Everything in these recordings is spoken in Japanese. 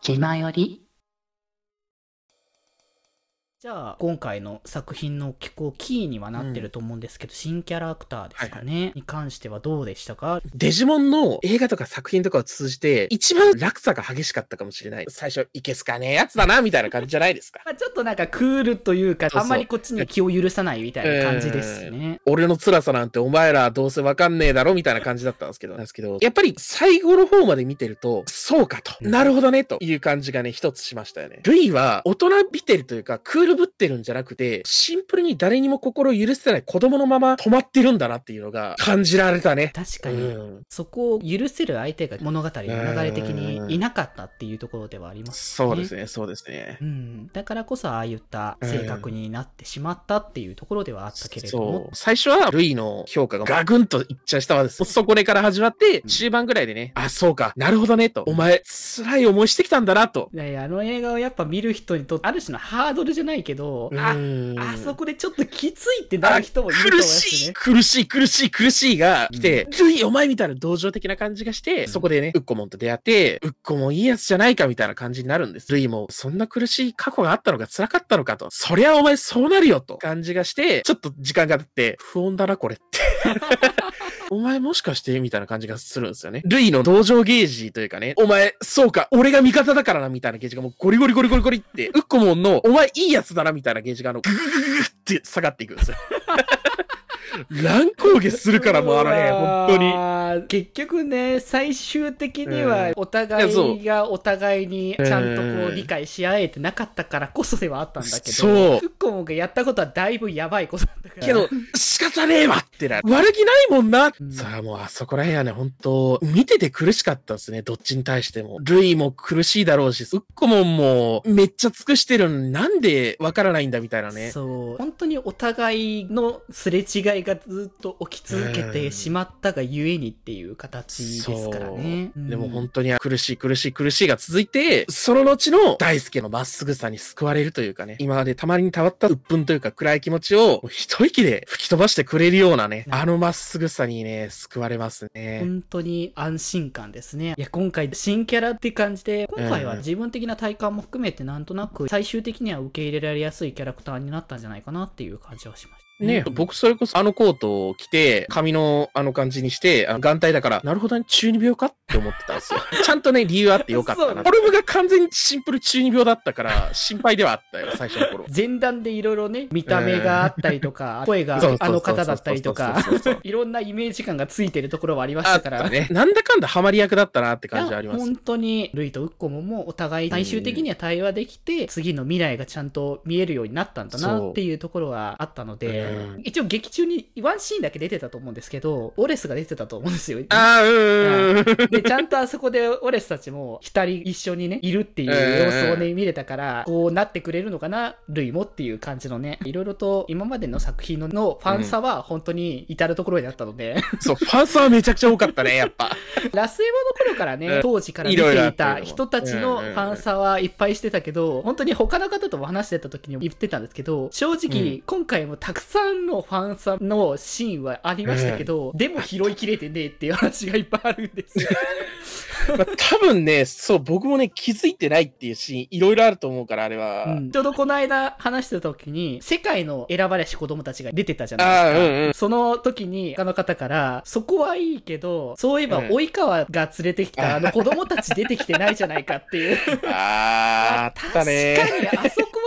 気まよりじゃあ、今回の作品の結構キーにはなってると思うんですけど、新キャラクターですかね、に関してはどうでしたか？デジモンの映画とか作品とかを通じて、一番落差が激しかったかもしれない。最初、いけすかねえやつだな、みたいな感じじゃないですか。まあ、ちょっとなんかクールというか、そうそうあんまりこっちには気を許さないみたいな感じですね。俺の辛さなんてお前らどうせわかんねえだろみたいな感じだったんですけど、なんですけど、やっぱり最後の方まで見てると、そうかと。なるほどね、という感じがね、一つしましたよね。ルイは大人びてるというか、クールぶってるんじゃなくて、シンプルに誰にも心を許せない子供のまま止まってるんだなっていうのが感じられたね。確かに、うんそこを許せる相手が物語の流れ的にいなかったっていうところではありますね。そうですね、そうですねう。ん、だからこそああいった性格になってしまったっていうところではあったけれども、そう。最初は、ルイの評価がガグンといっちゃう下はです。そこでから始まって、中盤ぐらいでね、あ、そうか、なるほどね、と。お前、辛い思いしてきたんだな、と。いやいやあの映画をやっぱ見る人にとってある種のハードルじゃないけど、あうんあそこでちょっときついってなる人もいると思いま苦すね。しい、苦しい、苦しい、苦しいが来て、ルイお前みたいな同情的な感じがして、そこでね、ウッコモンと出会って、ウッコモンいいやつじゃないかみたいな感じになるんです。ルイも、そんな苦しい過去があったのか辛かったのかと。そりゃお前そうなるよと。感じがして、ちょっと時間が経って、不穏だな、これって。お前もしかしてみたいな感じがするんですよね。ルイの同情ゲージというかね、お前、そうか、俺が味方だからな、みたいなゲージがもうゴリゴリゴリゴリゴリって、ウッコモンの、お前いいやつだな、みたいなゲージがあの、グググググって下がっていくんですよ。乱高下するからもうあのね、本当に。に。結局ね、最終的にはおい互いがお互いにちゃんとこううん理解し合えてなかったからこそではあったんだけど、そうフッコモンがやったことはだいぶやばいことだったから。けど、仕方ねえわってな。悪気ないもんな。うんさあもうあそこら辺はね、本当見てて苦しかったですね。どっちに対しても。ルイも苦しいだろうし、ウッコモンもめっちゃ尽くしてるのになんでわからないんだみたいなね。そう。本当にお互いのすれ違いがずっと起き続けてしまったがゆえにっていう形ですからね。そうでも当本当に苦しい苦しい苦しいが続いて、その後の大輔のまっすぐさに救われるというかね、今までたまりにたわった鬱憤というか暗い気持ちを一息で吹き飛ばしてくれるようなね、あのまっすぐさにね、救われますね。本当に安心感ですね。いや、今回新キャラって感じで、今回はうん自分的な体感も含めてなんとなく最終的には受け入れられやすいキャラクターになったんじゃないかなっていう感じはしました。ね、僕それこそあのコートを着て、髪のあの感じにして、あの眼帯だから、なるほどね、中二病かって思ってたんですよ。ちゃんとね、理由あってよかったな。フォルムが完全にシンプル中二病だったから、心配ではあったよ、最初の頃。前段でいろいろね、見た目があったりとか、声があの方だったりとかいろんなイメージ感がついてるところはありましたたから。ね。なんだかんだハマり役だったなって感じはあります。本当に、ルイとウッコモもお互い最終的には対話できて、次の未来がちゃんと見えるようになったんだなっていうところはあったのでうん、一応劇中にワンシーンだけ出てたと思うんですけど、オレスが出てたと思うんですよ。あー、うーん。で、ちゃんとあそこでオレスたちも二人一緒にね、いるっていう様子をね、見れたから、こうなってくれるのかな、ルイもっていう感じのね、いろいろと今までの作品ののファン差は本当に至るところにあったので、そう、ファンサはめちゃくちゃ多かったね、やっぱ。ラスエボの頃からね、うん。当時から見ていった人たちのファン差はいっぱいしてたけど、本当に他の方とも話してた時にも言ってたんですけど、正直、今回もたくさんのファン差のシーンはありましたけど、でも拾いきれてねえっていう話がいっぱいあるんですよ。まあ、多分ね、そう、僕もね、気づいてないっていうシーン、いろいろあると思うから、あれは。うんちょうどこの間話してた時に、世界の選ばれし子供たちが出てたじゃないですか。うんうんその時に、他の方から、そこはいいけど、そういえば、うん及川が連れてきたあの子供たち出てきてないじゃないかっていう。あー、あったね。確かに、あそこ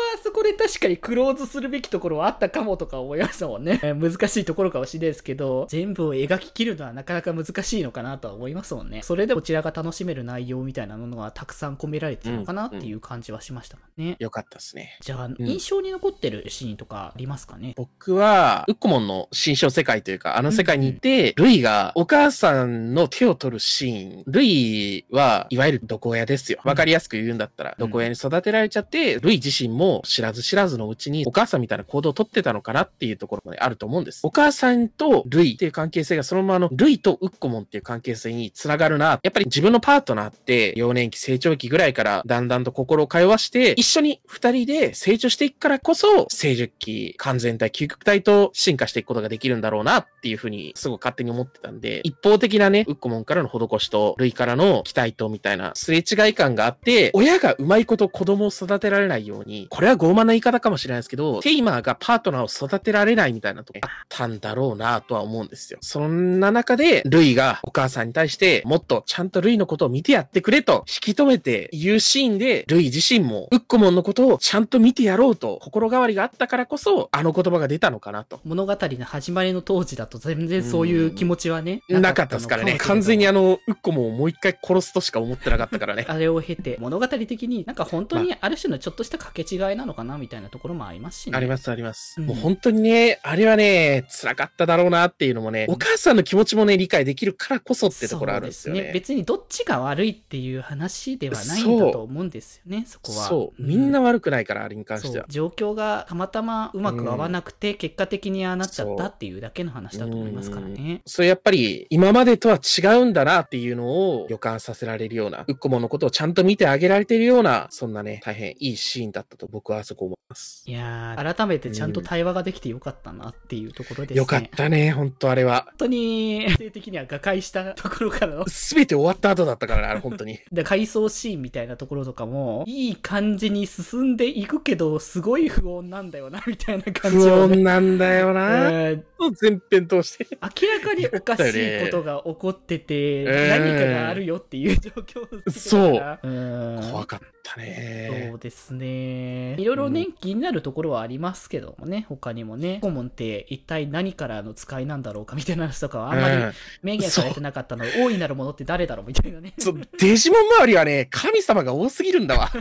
はあそこで確かにクローズするべきところはあったかもとか思いましたもんね。えー難しいところかもしれないですけど、全部を描き切るのはなかなか難しいのかなとは思いますもんね。それでこちらが楽しめる内容みたいなものがたくさん込められてるのかなっていう感じはしましたもんね。よかったですね。じゃあ、ん印象に残ってるシーンとかありますかね？僕は、ウッコモンの新章世界というか、あの世界に行って、ルイがお母さんの手を取るシーン。ルイは、いわゆる毒親ですよ。わかりやすく言うんだったら、うん毒親に育てられちゃって、ルイ自身も知らずず知らずのうちにお母さんみたいな行動をとってたのかなっていうところもね、あると思うんです。お母さんとルイっていう関係性がそのままのルイとウッコモンっていう関係性につながるな。やっぱり自分のパートナーって幼年期、成長期ぐらいからだんだんと心を通わして一緒に二人で成長していくからこそ成熟期、完全体、究極体と進化していくことができるんだろうなっていうふうにすごい勝手に思ってたんで、一方的なね、ウッコモンからの施しと、ルイからの期待とみたいなすれ違い感があって、親がうまいこと子供を育てられないように、これは傲慢な言い方かもしれないですけど、テイマーがパートナーを育てられないみたいなとこあったんだろうなとは思うんですよ。そんな中で、ルイがお母さんに対して、もっとちゃんとルイのことを見てやってくれと引き止めて言うシーンで、ルイ自身もウッコモンのことをちゃんと見てやろうと心変わりがあったからこそ、あの言葉が出たのかなと。物語の始まりの当時だと全然そういう気持ちはね、なかったですからね。完全にあの、ウッコモンをもう一回殺すとしか思ってなかったからね。あれを経て、物語的になんか本当にある種のちょっとした掛け違いなのかなみたいなところもありますしね。ありますあります。うん、もう本当にね、あれはね、辛かっただろうなっていうのもね、お母さんの気持ちもね、理解できるからこそってところあるんですよね。ね別にどっちが悪いっていう話ではないんだと思うんですよね、そこは。そう。みんな悪くないから、あれに関しては。状況がたまたまうまく合わなくて、結果的にああなっちゃったっていうだけの話だと思いますからね。それやっぱり、今までとは違うんだなっていうのを予感させられるような、ウッコモンのことをちゃんと見てあげられているような、そんなね、大変いいシーンだったと僕はそこ思います。いやー、改めてちゃんと対話ができてよかったなっていうところですね。よかったね、本当あれは。本当に、性的には瓦解したところからの。すべて終わった後だったからね、あれ本当に。で、回想シーンみたいなところとかも、いい感じに進んでいくけど、すごい不穏なんだよな、みたいな感じ、ね、不穏なんだよな。えー、前編通して。明らかにおかしいことが起こってて、何かがあるよっていう状況そう。怖かったね。そうですね。いろいろね、うん、気になるところはありますけどもね、他にもね、コモンって一体何からの使いなんだろうかみたいな話とかはあんまり明言されてなかったので、大いなるものって誰だろうみたいなね。そう、デジモン周りはね、神様が多すぎるんだわ。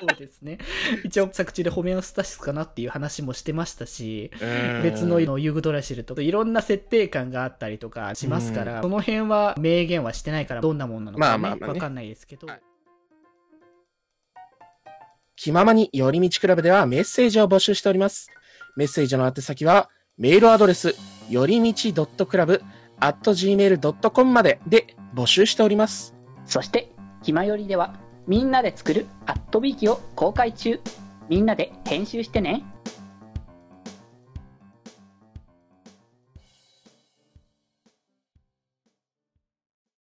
そうですね。一応作中でホメオスタシスかなっていう話もしてましたし、別のユーグドラシルとかいろんな設定感があったりとかしますから、その辺は明言はしてないからどんなもんなのかね、わ、まあまあね、かんないですけど。はい気ままに寄り道クラブではメッセージを募集しております。メッセージの宛先は、メールアドレス、よりみち .club.gmail.com までで募集しております。そして、ひまよりでは、みんなで作るアットビーキを公開中。みんなで編集してね。